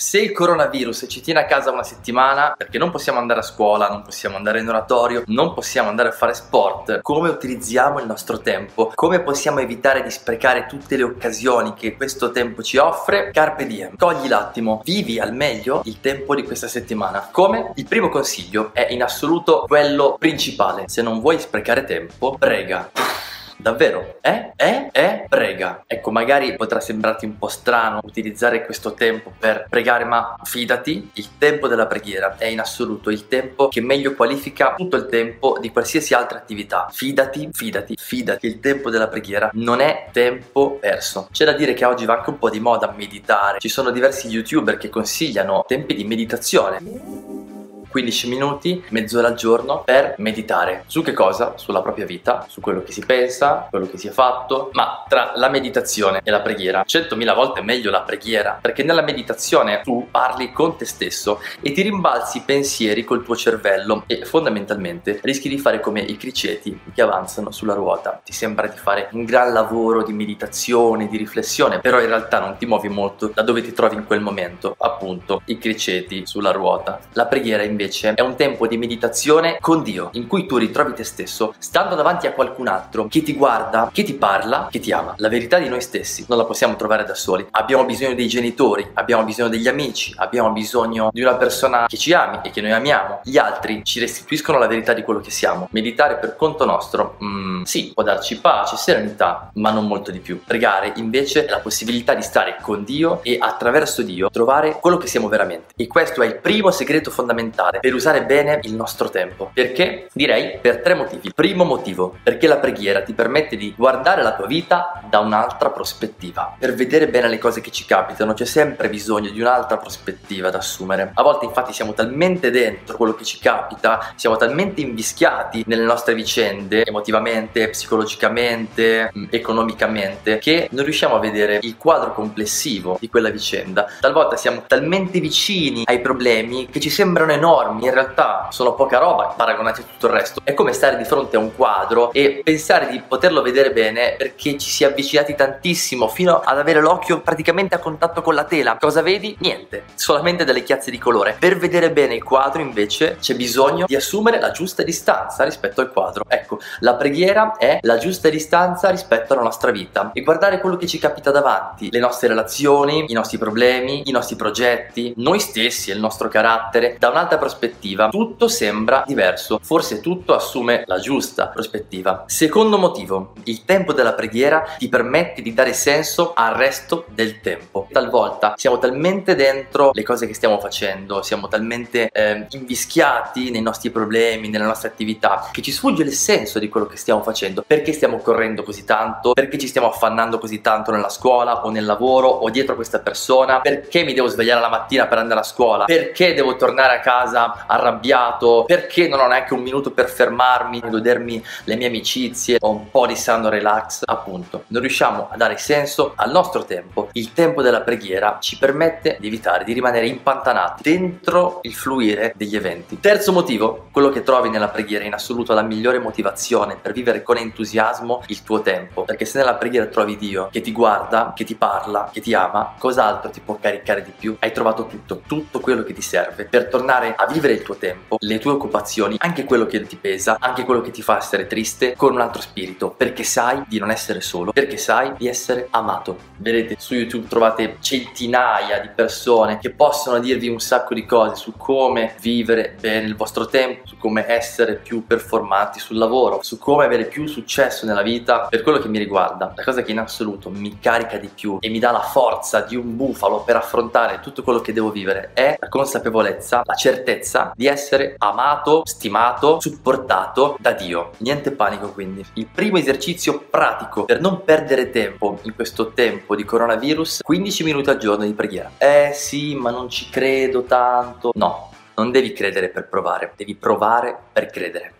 Se il coronavirus ci tiene a casa una settimana perché non possiamo andare a scuola, non possiamo andare in oratorio, non possiamo andare a fare sport, come utilizziamo il nostro tempo? Come possiamo evitare di sprecare tutte le occasioni che questo tempo ci offre? Carpe diem, cogli l'attimo, vivi al meglio il tempo di questa settimana. Come? Il primo consiglio è in assoluto quello principale. Se non vuoi sprecare tempo, prega. Davvero? Eh? Eh? Eh? Prega. Ecco, magari potrà sembrarti un po' strano utilizzare questo tempo per pregare, ma fidati, il tempo della preghiera è in assoluto il tempo che meglio qualifica tutto il tempo di qualsiasi altra attività. Fidati, fidati, fidati. Il tempo della preghiera non è tempo perso. C'è da dire che oggi va anche un po' di moda meditare. Ci sono diversi youtuber che consigliano tempi di meditazione 15 minuti, mezz'ora al giorno per meditare. Su che cosa? Sulla propria vita, su quello che si pensa, quello che si è fatto, ma tra la meditazione e la preghiera, centomila volte è meglio la preghiera, perché nella meditazione tu parli con te stesso e ti rimbalzi pensieri col tuo cervello e fondamentalmente rischi di fare come i criceti che avanzano sulla ruota. Ti sembra di fare un gran lavoro di meditazione, di riflessione, però in realtà non ti muovi molto da dove ti trovi in quel momento, appunto i criceti sulla ruota. La preghiera invece invece è un tempo di meditazione con Dio, in cui tu ritrovi te stesso, stando davanti a qualcun altro che ti guarda, che ti parla, che ti ama. La verità di noi stessi non la possiamo trovare da soli. Abbiamo bisogno dei genitori, abbiamo bisogno degli amici, abbiamo bisogno di una persona che ci ami e che noi amiamo. Gli altri ci restituiscono la verità di quello che siamo. Meditare per conto nostro, mm, sì, può darci pace, serenità, ma non molto di più. Pregare invece è la possibilità di stare con Dio e attraverso Dio trovare quello che siamo veramente. E questo è il primo segreto fondamentale fare per usare bene il nostro tempo. Perché? Direi per tre motivi. Primo motivo, perché la preghiera ti permette di guardare la tua vita da un'altra prospettiva. Per vedere bene le cose che ci capitano c'è sempre bisogno di un'altra prospettiva da assumere. A volte infatti siamo talmente dentro quello che ci capita, siamo talmente invischiati nelle nostre vicende, emotivamente, psicologicamente, mm, economicamente, che non riusciamo a vedere il quadro complessivo di quella vicenda. Talvolta siamo talmente vicini ai problemi che ci sembrano enormi enormi, in realtà sono poca roba paragonati a tutto il resto. È come stare di fronte a un quadro e pensare di poterlo vedere bene perché ci si è avvicinati tantissimo fino ad avere l'occhio praticamente a contatto con la tela. Cosa vedi? Niente, solamente delle chiazze di colore. Per vedere bene il quadro invece c'è bisogno di assumere la giusta distanza rispetto al quadro. Ecco, la preghiera è la giusta distanza rispetto alla nostra vita e guardare quello che ci capita davanti, le nostre relazioni, i nostri problemi, i nostri progetti, noi stessi e il nostro carattere da un'altra prospettiva tutto sembra diverso, forse tutto assume la giusta prospettiva. Secondo motivo, il tempo della preghiera ti permette di dare senso al resto del tempo. Talvolta siamo talmente dentro le cose che stiamo facendo, siamo talmente eh, invischiati nei nostri problemi, nelle nostre attività, che ci sfugge il senso di quello che stiamo facendo. Perché stiamo correndo così tanto? Perché ci stiamo affannando così tanto nella scuola o nel lavoro o dietro questa persona? Perché mi devo svegliare la mattina per andare a scuola? Perché devo tornare a casa? Casa arrabbiato perché non ho neanche un minuto per fermarmi e godermi le mie amicizie o un po' di sano relax appunto. Non riusciamo a dare senso al nostro tempo. Il tempo della preghiera ci permette di evitare di rimanere impantanati dentro il fluire degli eventi. Terzo motivo quello che trovi nella preghiera in assoluto la migliore motivazione per vivere con entusiasmo il tuo tempo. Perché se nella preghiera trovi Dio che ti guarda che ti parla che ti ama cos'altro ti può caricare di più? Hai trovato tutto tutto quello che ti serve. Per tornare a vivere il tuo tempo, le tue occupazioni, anche quello che ti pesa, anche quello che ti fa essere triste, con un altro spirito, perché sai di non essere solo, perché sai di essere amato. Vedete, su YouTube trovate centinaia di persone che possono dirvi un sacco di cose su come vivere bene il vostro tempo, su come essere più performanti sul lavoro, su come avere più successo nella vita. Per quello che mi riguarda, la cosa che in assoluto mi carica di più e mi dà la forza di un bufalo per affrontare tutto quello che devo vivere è la consapevolezza, la certezza certezza di essere amato, stimato, supportato da Dio. Niente panico quindi. Il primo esercizio pratico per non perdere tempo in questo tempo di coronavirus, 15 minuti al giorno di preghiera. Eh sì, ma non ci credo tanto. No, non devi credere per provare, devi provare per credere.